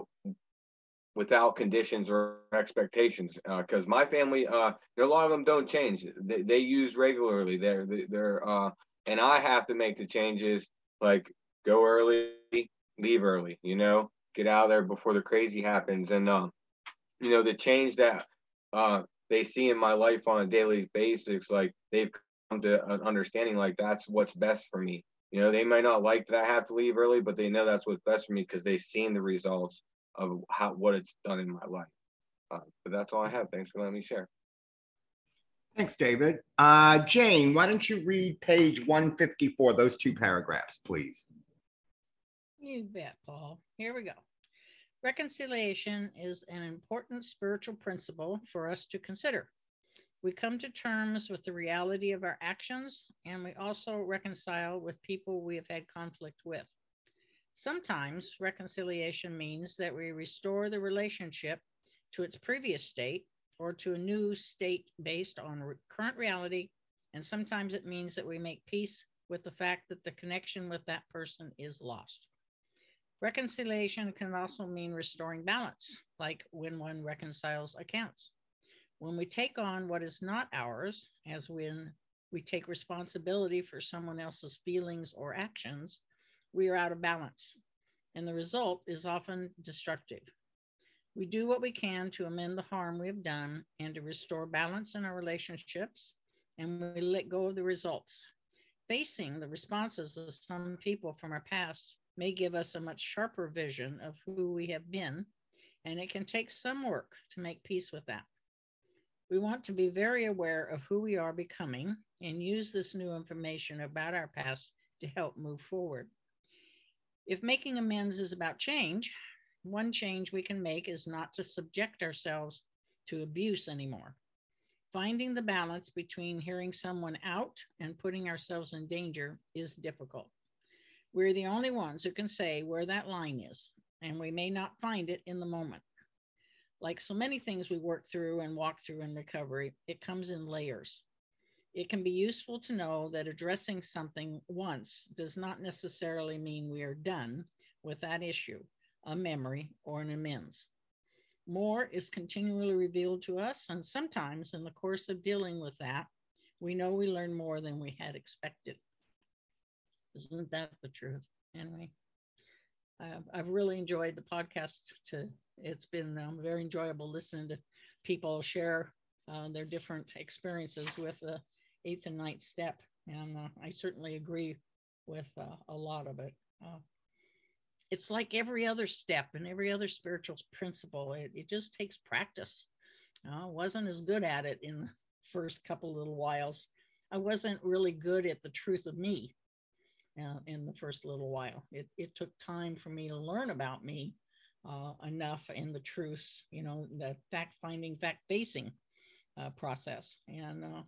without conditions or expectations. Because uh, my family, uh, a lot of them don't change. They, they use regularly. They're they're uh, and I have to make the changes like go early, leave early. You know, get out of there before the crazy happens. And um, you know, the change that uh, they see in my life on a daily basis, like they've come to an understanding like that's what's best for me. You know, they might not like that I have to leave early, but they know that's what's best for me because they've seen the results of how what it's done in my life. Uh, but that's all I have. Thanks for letting me share. Thanks, David. Uh, Jane, why don't you read page 154, those two paragraphs, please? You bet, Paul. Here we go. Reconciliation is an important spiritual principle for us to consider. We come to terms with the reality of our actions, and we also reconcile with people we have had conflict with. Sometimes reconciliation means that we restore the relationship to its previous state or to a new state based on current reality. And sometimes it means that we make peace with the fact that the connection with that person is lost. Reconciliation can also mean restoring balance, like when one reconciles accounts. When we take on what is not ours, as when we take responsibility for someone else's feelings or actions, we are out of balance, and the result is often destructive. We do what we can to amend the harm we have done and to restore balance in our relationships, and we let go of the results. Facing the responses of some people from our past may give us a much sharper vision of who we have been, and it can take some work to make peace with that. We want to be very aware of who we are becoming and use this new information about our past to help move forward. If making amends is about change, one change we can make is not to subject ourselves to abuse anymore. Finding the balance between hearing someone out and putting ourselves in danger is difficult. We're the only ones who can say where that line is, and we may not find it in the moment. Like so many things we work through and walk through in recovery, it comes in layers. It can be useful to know that addressing something once does not necessarily mean we are done with that issue, a memory, or an amends. More is continually revealed to us, and sometimes in the course of dealing with that, we know we learn more than we had expected. Isn't that the truth? Anyway, uh, I've really enjoyed the podcast. To it's been um, very enjoyable listening to people share uh, their different experiences with the eighth and ninth step, and uh, I certainly agree with uh, a lot of it. Uh, it's like every other step and every other spiritual principle. It, it just takes practice. I wasn't as good at it in the first couple little whiles. I wasn't really good at the truth of me uh, in the first little while. It, it took time for me to learn about me uh, enough in the truths, you know, the fact finding, fact facing uh, process. And uh,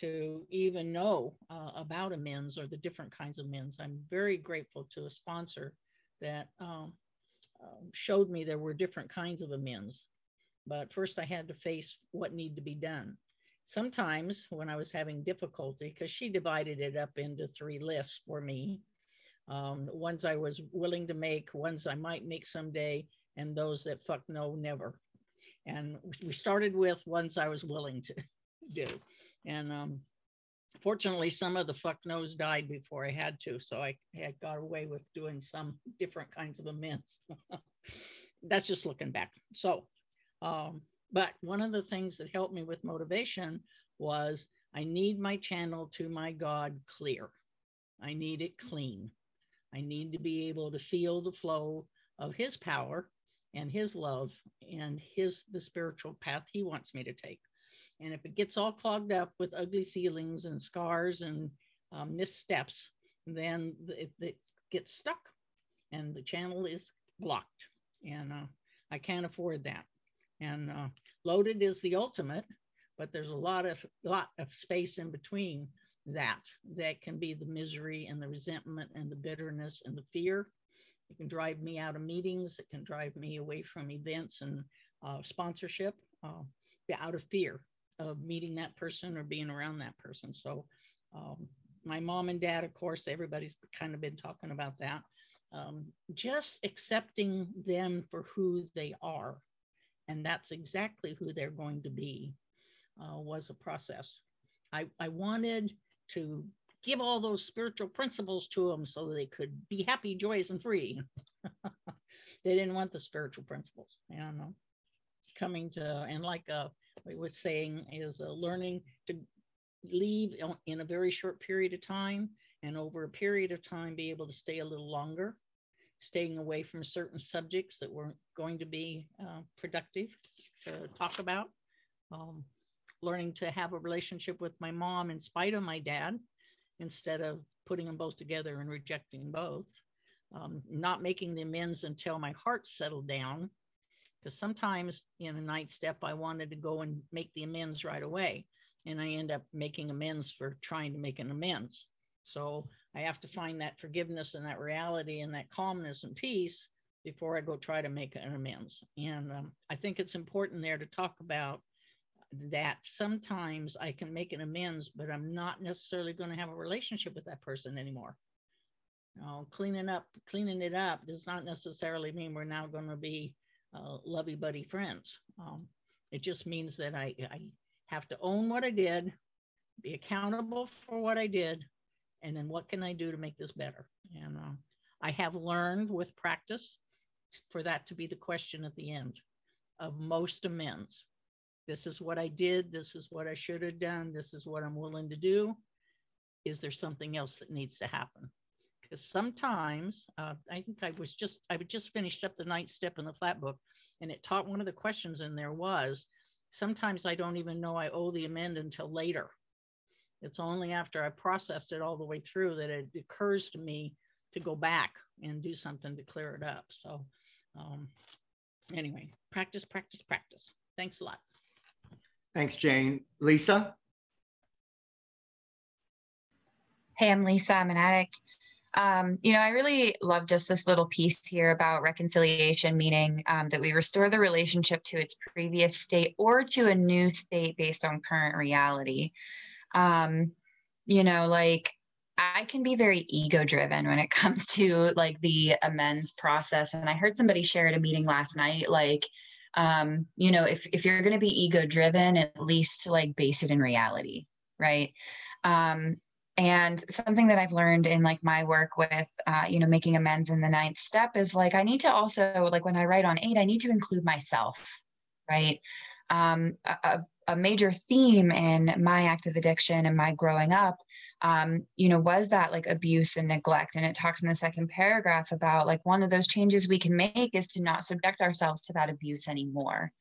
to even know uh, about amends or the different kinds of amends. I'm very grateful to a sponsor that um, uh, showed me there were different kinds of amends. But first, I had to face what needed to be done. Sometimes, when I was having difficulty, because she divided it up into three lists for me um, ones I was willing to make, ones I might make someday, and those that fuck no, never. And we started with ones I was willing to <laughs> do. And um, fortunately, some of the fuck no's died before I had to. So I had got away with doing some different kinds of amends. <laughs> That's just looking back. So, um, but one of the things that helped me with motivation was I need my channel to my God clear. I need it clean. I need to be able to feel the flow of his power and his love and his the spiritual path he wants me to take. And if it gets all clogged up with ugly feelings and scars and um, missteps, then it, it, gets stuck and the channel is blocked. And uh, I can't afford that. And uh, loaded is the ultimate, but there's a lot of lot of space in between that that can be the misery and the resentment and the bitterness and the fear it can drive me out of meetings it can drive me away from events and uh, sponsorship uh, out of fear of meeting that person or being around that person so um, my mom and dad of course everybody's kind of been talking about that um, just accepting them for who they are and that's exactly who they're going to be uh, was a process I, I wanted to give all those spiritual principles to them so they could be happy, joyous, and free. <laughs> they didn't want the spiritual principles. And uh, coming to, and like uh, we was saying, is uh, learning to leave in a very short period of time and over a period of time be able to stay a little longer, staying away from certain subjects that weren't going to be uh, productive to talk about. Um, learning to have a relationship with my mom in spite of my dad instead of putting them both together and rejecting both. Um, not making the amends until my heart settled down. Because sometimes in a ninth step, I wanted to go and make the amends right away. And I end up making amends for trying to make an amends. So I have to find that forgiveness and that reality and that calmness and peace before I go try to make an amends. And um, I think it's important there to talk about that sometimes I can make an amends, but I'm not necessarily going to have a relationship with that person anymore. You know, cleaning up, cleaning it up does not necessarily mean we're now going to be uh, lovey buddy friends. Um, it just means that I, I have to own what I did, be accountable for what I did, and then what can I do to make this better? And uh, I have learned with practice for that to be the question at the end of most amends this is what I did. This is what I should have done. This is what I'm willing to do. Is there something else that needs to happen? Because sometimes uh, I think I was just I just finished up the ninth step in the flat book, and it taught one of the questions in there was sometimes I don't even know I owe the amend until later. It's only after I processed it all the way through that it occurs to me to go back and do something to clear it up. So, um, anyway, practice, practice, practice. Thanks a lot. Thanks, Jane. Lisa? Hey, I'm Lisa. I'm an addict. Um, you know, I really love just this little piece here about reconciliation, meaning um, that we restore the relationship to its previous state or to a new state based on current reality. Um, you know, like I can be very ego driven when it <laughs> comes to like the amends process. And I heard somebody share at a meeting last night, like, um, you know, if, if you're going to be ego driven, at least like base it in reality, right? Um, and something that I've learned in like my work with, uh, you know, making amends in the ninth step is like, I need to also, like when I write on eight, I need to include myself, right? Um, a, a major theme in my active addiction and my growing up um, you know was that like abuse and neglect and it talks in the second paragraph about like one of those changes we can make is to not subject ourselves to that abuse anymore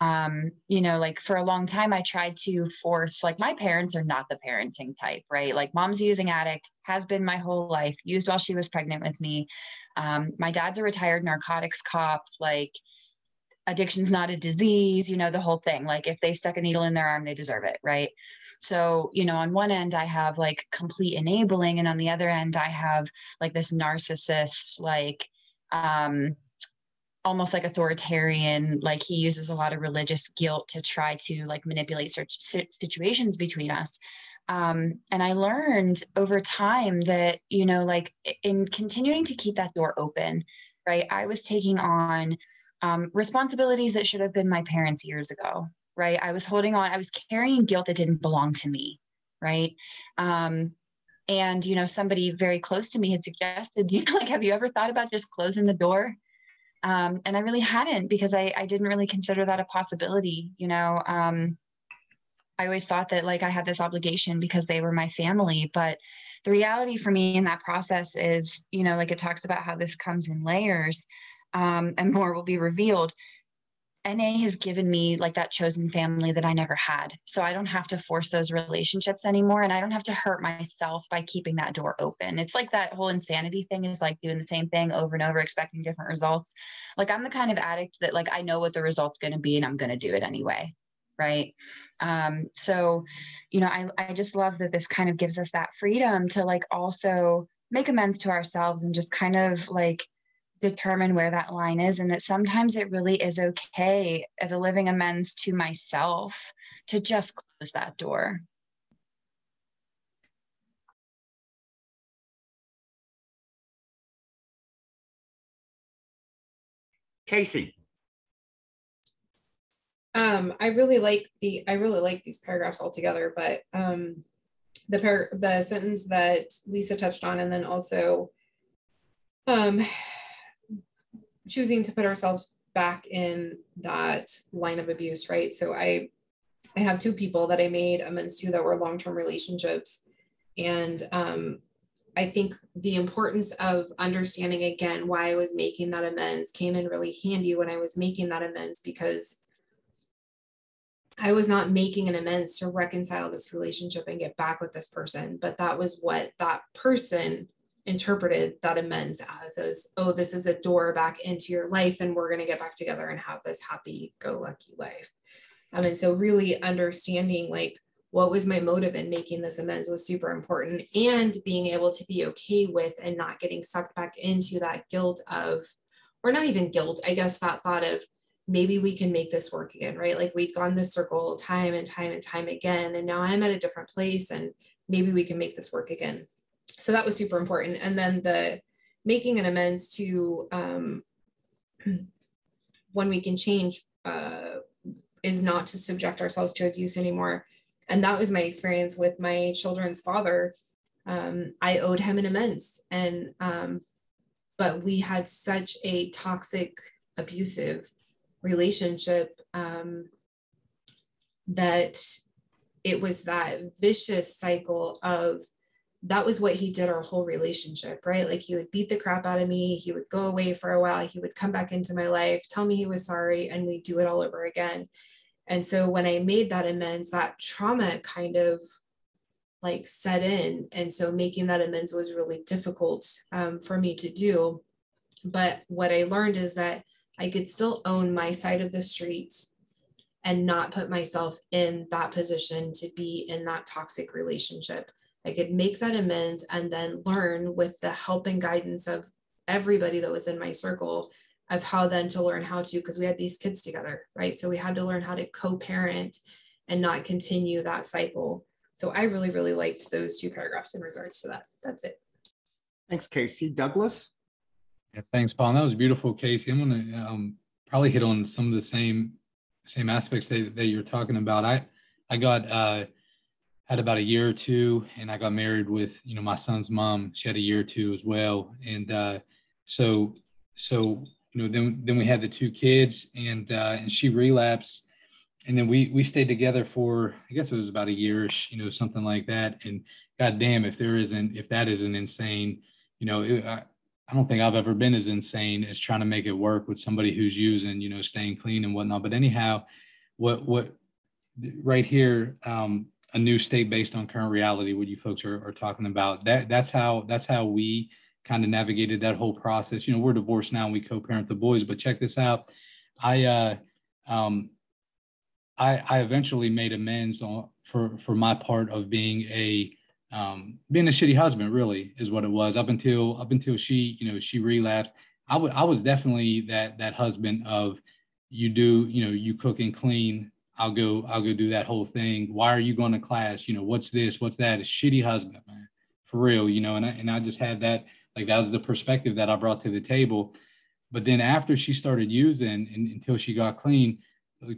um, you know like for a long time i tried to force like my parents are not the parenting type right like mom's using addict has been my whole life used while she was pregnant with me um, my dad's a retired narcotics cop like addiction's not a disease, you know, the whole thing. Like if they stuck a needle in their arm, they deserve it, right? So, you know, on one end, I have like complete enabling, and on the other end, I have like this narcissist, like, um, almost like authoritarian like he uses a lot of religious guilt to try to like manipulate situations between us. Um, and i learned over time that you know like in continuing to keep that door open right i was taking on um, responsibilities that should have been my parents years ago right? I was holding on i was carrying guilt that didn't belong to me right? Um, and you know somebody very close to me had suggested <laughs> you know like have you ever thought about just closing the door um, and I really hadn't because I, I didn't really consider that a possibility. You know, um, I always thought that like I had this obligation because they were my family. But the reality for me in that process is, you know, like it talks about how this comes in layers um, and more will be revealed. NA has given me like that chosen family that I never had. So I don't have to force those relationships anymore. And I don't have to hurt myself by keeping that door open. It's like that whole insanity thing is like doing the same thing over and over, expecting different results. Like I'm the kind of addict that like I know what the result's going to be and I'm going to do it anyway. Right. Um, so, you know, I, I just love that this kind of gives us that freedom to like also make amends to ourselves and just kind of like, determine where that line is and that sometimes it really is okay as a living amends to myself to just close that door Casey. Um, I really like the I really like these paragraphs altogether, but um, the par- the sentence that Lisa touched on, and then also um, choosing to put ourselves back in that line of abuse, right? So I I have two people that I made amends to that were long-term relationships. And um, I think the importance of understanding again why I was making that amends came in really handy when I was making that amends because I was not making an amends to reconcile this relationship and get back with this person, but that was what that person interpreted that amends as as oh this is a door back into your life and we're going to get back together and have this happy go lucky life. Um, and so really understanding like what was my motive in making this amends was super important and being able to be okay with and not getting sucked back into that guilt of or not even guilt i guess that thought of maybe we can make this work again right? Like we'd gone this circle time and time and time again and now i'm at a different place and maybe we can make this work again so that was super important. And then the making an amends to um, <clears throat> when we can change uh, is not to subject ourselves to abuse anymore. And that was my experience with my children's father. Um, I owed him an amends, and um, but we had such a toxic, abusive relationship um, that it was that vicious cycle of that was what he did our whole relationship, right? Like he would beat the crap out of me. He would go away for a while. He would come back into my life, tell me he was sorry, and we'd do it all over again. And so when I made that amends, that trauma kind of like set in. And so making that amends was really difficult um, for me to do. But what I learned is that I could still own my side of the street and not put myself in that position to be in that toxic relationship I could make that amends and then learn with the help and guidance of everybody that was in my circle of how then to learn how to, because we had these kids together, right? So we had to learn how to co parent and not continue that cycle. So I really, really liked those two paragraphs in regards to that. That's it. Thanks, Casey. Douglas? Yeah, thanks, Paul. That was beautiful, Casey. I'm going to um, probably hit on some of the same same aspects that, that you're talking about. I I got uh, had about a year or two and I got married with, you know, my son's mom. She had a year or two as well. And uh, so, so, you know, then, then we had the two kids and, uh, and she relapsed and then we, we stayed together for, I guess it was about a year, you know, something like that. And God damn, if there isn't, if that isn't insane, you know, it, I, I don't think I've ever been as insane as trying to make it work with somebody who's using, you know, staying clean and whatnot. But anyhow, what, what, right here, um, a new state based on current reality what you folks are, are talking about that that's how that's how we kind of navigated that whole process you know we're divorced now and we co-parent the boys but check this out I uh, um, I, I eventually made amends on for for my part of being a um, being a shitty husband. Really, is what it was up until up until she you know she relapsed. I, w- I was definitely that that husband of you do you know you cook and clean I'll go, I'll go do that whole thing. Why are you going to class? You know, what's this? What's that? A shitty husband, man, for real. You know, and I, and I just had that, like that was the perspective that I brought to the table. But then after she started using and until she got clean,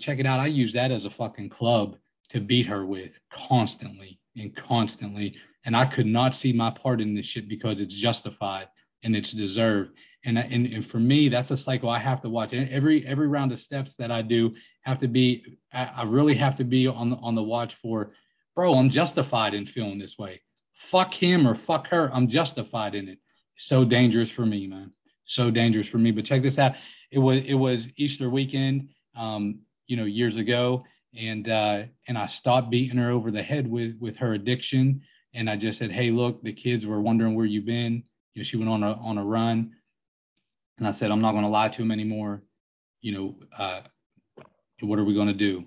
check it out. I use that as a fucking club to beat her with constantly and constantly. And I could not see my part in this shit because it's justified and it's deserved and, and and for me that's a cycle i have to watch. And every every round of steps that i do have to be i really have to be on the on the watch for bro i'm justified in feeling this way. Fuck him or fuck her i'm justified in it. So dangerous for me man. So dangerous for me. But check this out. It was it was easter weekend um you know years ago and uh and i stopped beating her over the head with with her addiction. And i just said hey look the kids were wondering where you've been. You know, she went on a on a run and I said, I'm not going to lie to him anymore. You know, uh, what are we going to do?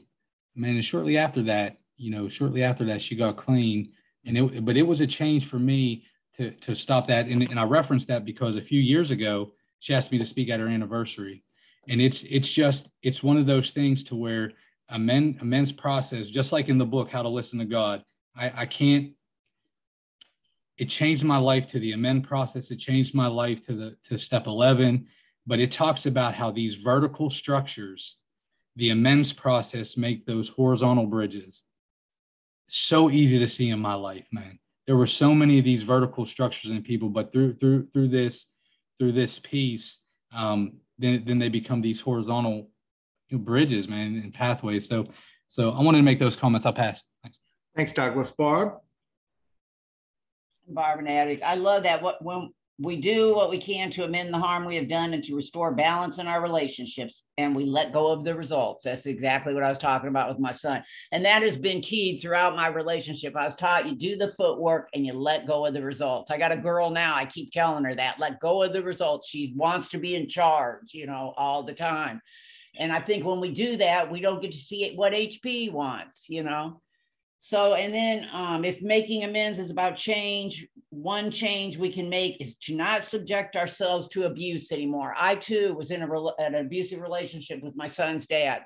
Man, and shortly after that, you know, shortly after that, she got clean. And it, but it was a change for me to, to stop that. And, and I referenced that because a few years ago, she asked me to speak at her anniversary. And it's, it's just, it's one of those things to where a men, a men's process, just like in the book, How to Listen to God, I, I can't it changed my life to the amend process. It changed my life to the to step 11. But it talks about how these vertical structures, the amends process, make those horizontal bridges. So easy to see in my life, man. There were so many of these vertical structures in people, but through through through this through this piece, um, then then they become these horizontal bridges, man, and pathways. So so I wanted to make those comments. I'll pass. Thanks, Thanks Douglas. Barb addict. I love that. What when we do what we can to amend the harm we have done and to restore balance in our relationships, and we let go of the results. That's exactly what I was talking about with my son, and that has been key throughout my relationship. I was taught you do the footwork and you let go of the results. I got a girl now. I keep telling her that let go of the results. She wants to be in charge, you know, all the time. And I think when we do that, we don't get to see what HP wants, you know. So, and then um, if making amends is about change, one change we can make is to not subject ourselves to abuse anymore. I too was in a, an abusive relationship with my son's dad.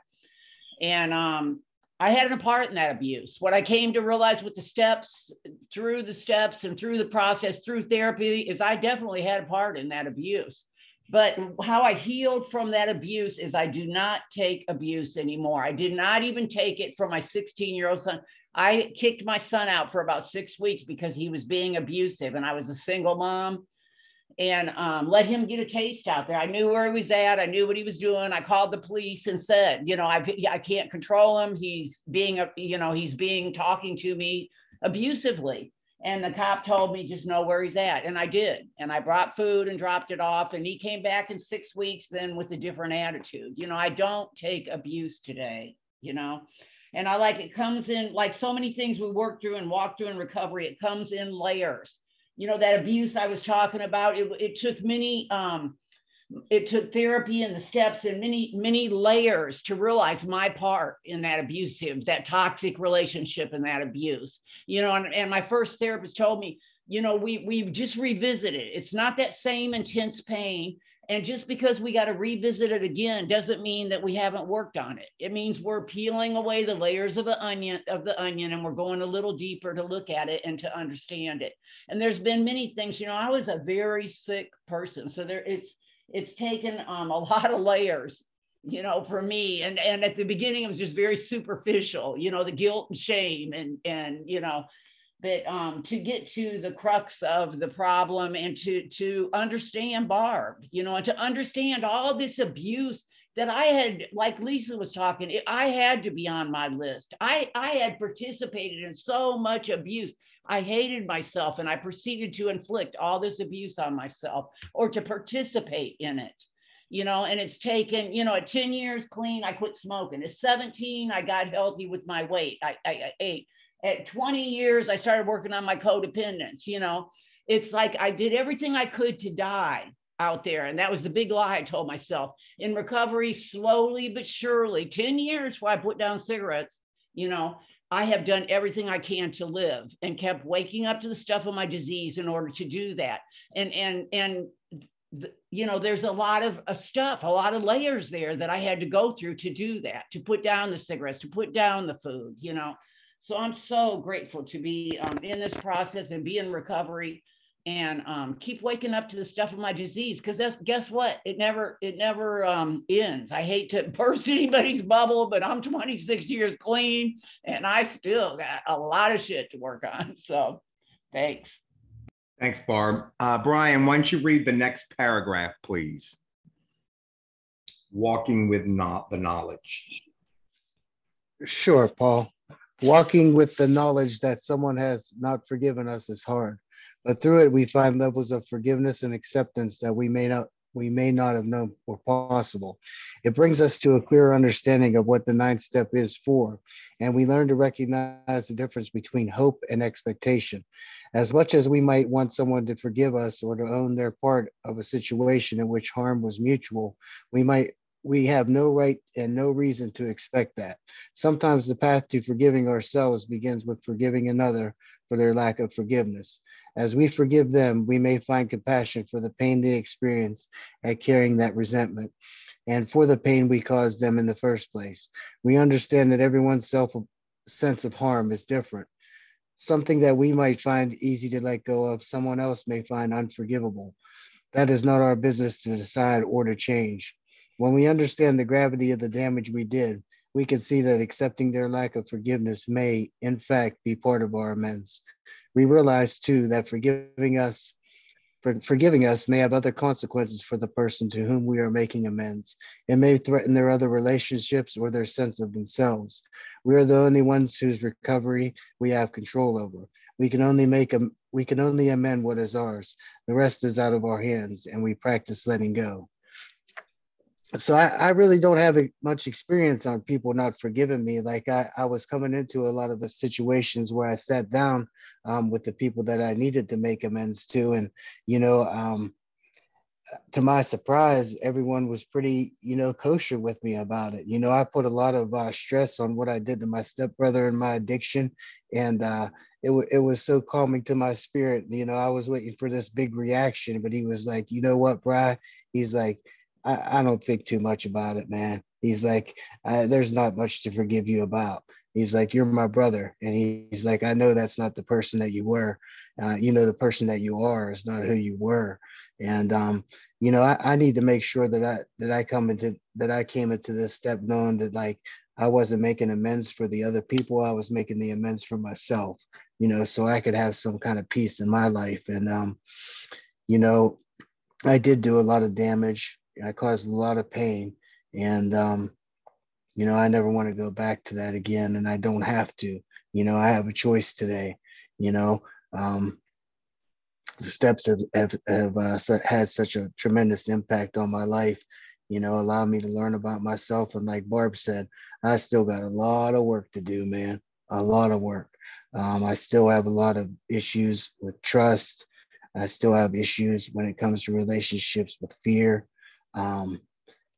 And um, I had a part in that abuse. What I came to realize with the steps, through the steps and through the process, through therapy, is I definitely had a part in that abuse. But how I healed from that abuse is I do not take abuse anymore. I did not even take it from my 16 year old son. I kicked my son out for about six weeks because he was being abusive and I was a single mom and um, let him get a taste out there. I knew where he was at. I knew what he was doing. I called the police and said, you know, I, I can't control him. He's being, a, you know, he's being talking to me abusively. And the cop told me just know where he's at. And I did. And I brought food and dropped it off. And he came back in six weeks then with a different attitude. You know, I don't take abuse today, you know. And I like it comes in like so many things we work through and walk through in recovery, it comes in layers. You know, that abuse I was talking about, it, it took many, um, it took therapy and the steps and many, many layers to realize my part in that abusive, that toxic relationship and that abuse. You know, and, and my first therapist told me, you know, we we just revisit it. It's not that same intense pain. And just because we got to revisit it again doesn't mean that we haven't worked on it. It means we're peeling away the layers of the onion of the onion and we're going a little deeper to look at it and to understand it. And there's been many things, you know, I was a very sick person. So there it's it's taken um, a <laughs> lot of layers you know for me and and at the beginning it was just very superficial you know the guilt and shame and and you know but um, to get to the crux of the problem and to to understand Barb, you know, and to understand all this abuse that I had, like Lisa was talking, I had to be on my list. I I had participated in so much abuse. I hated myself, and I proceeded to inflict all this abuse on myself or to participate in it. You know, and it's taken, you know, at 10 years clean, I quit smoking. At 17, I got healthy with my weight. I, I, I ate at 20 years, I started working on my codependence. You know, it's like I did everything I could to die. out there. And that was the big lie I told myself. In recovery, slowly but surely, 10 years before I put down cigarettes, you know, I have done everything I can to live and kept waking up to the stuff of my disease in order to do that. And and and the, you know, there's a lot of uh, stuff, a lot of layers there that I had to go through to do that, to put down the cigarettes, to put down the food, you know. So I'm so grateful to be um, in this process and be in recovery and um, keep waking up to the stuff of my disease. Because that's guess what? It never it never um, ends. I hate to <laughs> burst anybody's bubble but i'm 26 years clean and i still got a lot of shit to work on. <laughs> So thanks. Thanks barb. Uh, brian why don't you read the next paragraph please? Walking with not the knowledge. Sure paul walking with the knowledge that someone has not forgiven us is hard but through it we find levels of forgiveness and acceptance that we may not we may not have known were possible. It brings us to a clearer understanding of what the ninth step is for, and we learn to recognize the difference between hope and expectation. As much as we might want someone to forgive us or to own their part of a situation in which harm was mutual, we might we have no right and no reason to expect that. Sometimes the path to forgiving ourselves begins with forgiving another for their lack of forgiveness. As we forgive them, we may find compassion for the pain they experience at carrying that resentment and for the pain we caused them in the first place. We understand that everyone's self sense of harm is different. Something that we might find easy to let go of, someone else may find unforgivable. That is not our business to decide or to change. When we understand the gravity of the damage we did, we can see that accepting their lack of forgiveness may, in fact, be part of our amends we realize too that forgiving us for, forgiving us may have other consequences for the person to whom we are making amends. It may threaten their other relationships or their sense of themselves. We are the only ones whose recovery we have control over. We can only make a we can only amend what is ours. The rest is out of our hands, and we practice letting go so I, I, really don't have much experience on people not forgiving me. Like I, I was coming into a lot of the situations where I sat down um, with the people that I needed to make amends to, and you know, um, to my surprise, everyone was pretty, you know, kosher with me about it. You know, I put a lot of uh, stress on what I did to my stepbrother and my addiction, and uh, it w- it was so calming to my spirit. You know, I was waiting for this big reaction, but he was like, you know what, Bry? He's like I, I don't think too much about it, man. He's like, there's not much to forgive you about. He's like, you're my brother. And he's like, I know that's not the person that you were. Uh, you know, the person that you are is not who you were. And, um, you know, I, I need to make sure that I, that I come into, that I came into this step knowing that like, I wasn't making amends for the other people. I was making the amends for myself, you know, so I could have some kind of peace in my life. And, um, you know, I did do a lot of damage I caused a lot of pain. And, um, you know, I never want to go back to that again. And I don't have to, you know, I have a choice today, you know. Um, the steps have, have, have uh, had such a tremendous impact on my life, you know, allow me to learn about myself. And like Barb said, I still got a lot of work to do, man, a lot of work. Um, I still have a lot of issues with trust. I still have issues when it comes to relationships with fear um,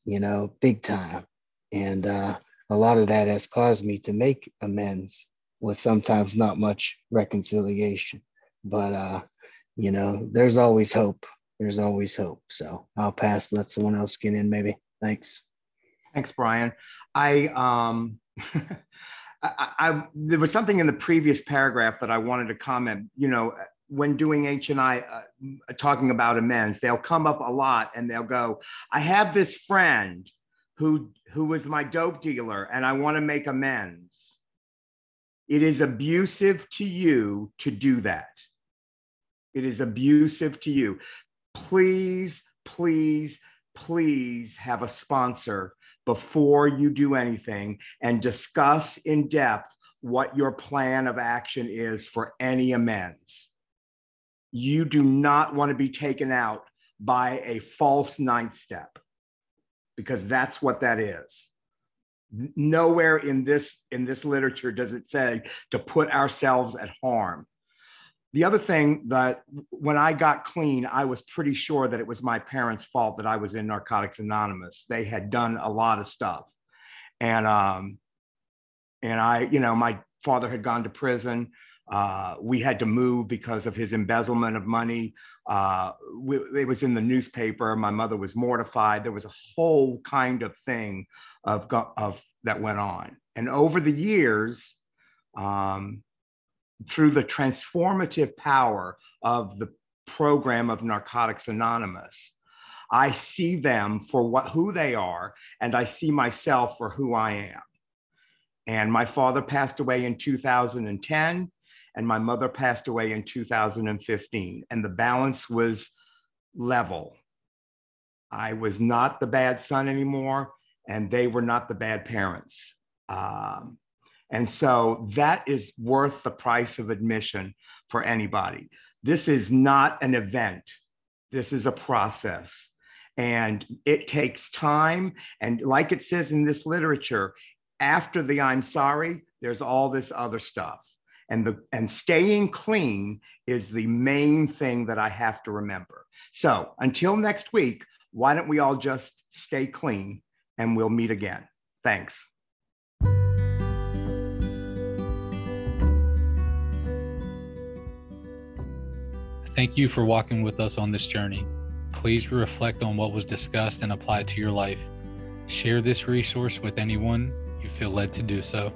you know, big time. And uh, a lot of that has caused me to make amends with sometimes not much reconciliation. But, uh, you know, there's always hope. There's always hope. So I'll pass, let someone else get in maybe. Thanks. Thanks, Brian. I, um, <laughs> I, I, there was something in the previous paragraph that I wanted to comment. You know, when doing H and I uh, talking about amends, they'll come up a lot and they'll go, "I have this friend who who was my dope dealer, and I want to make amends." It is abusive to you to do that. It is abusive to you. Please, please, please have a sponsor before you do anything and discuss in depth what your plan of action is for any amends you do not want to be taken out by a false ninth step because that's what that is nowhere in this in this literature does it say to put ourselves at harm the other thing that when I got clean, I was pretty sure that it was my parents' fault that I was in Narcotics Anonymous. They had done a lot of stuff. And um, and I, you know, my father had gone to prison. Uh, we had to move because of his embezzlement of money. Uh, we, it was in the newspaper. My mother was mortified. There was a whole kind of thing of, of that went on. And over the years, um, through the transformative power of the program of Narcotics Anonymous, I see them for what who they are, and I see myself for who I am. And my father passed away in 2010, and my mother passed away in 2015. And the balance was level. I was not the bad son anymore, and they were not the bad parents. Um, and so that is worth the price of admission for anybody. This is not an event, this is a process. And it takes time. And like it says in this literature, after the I'm sorry, there's all this other stuff. And the and staying clean is the main thing that I have to remember. So until next week, why don't we all just stay clean and we'll meet again. Thanks. Thank you for walking with us on this journey. Please reflect on what was discussed and apply it to your life. Share this resource with anyone you feel led to do so.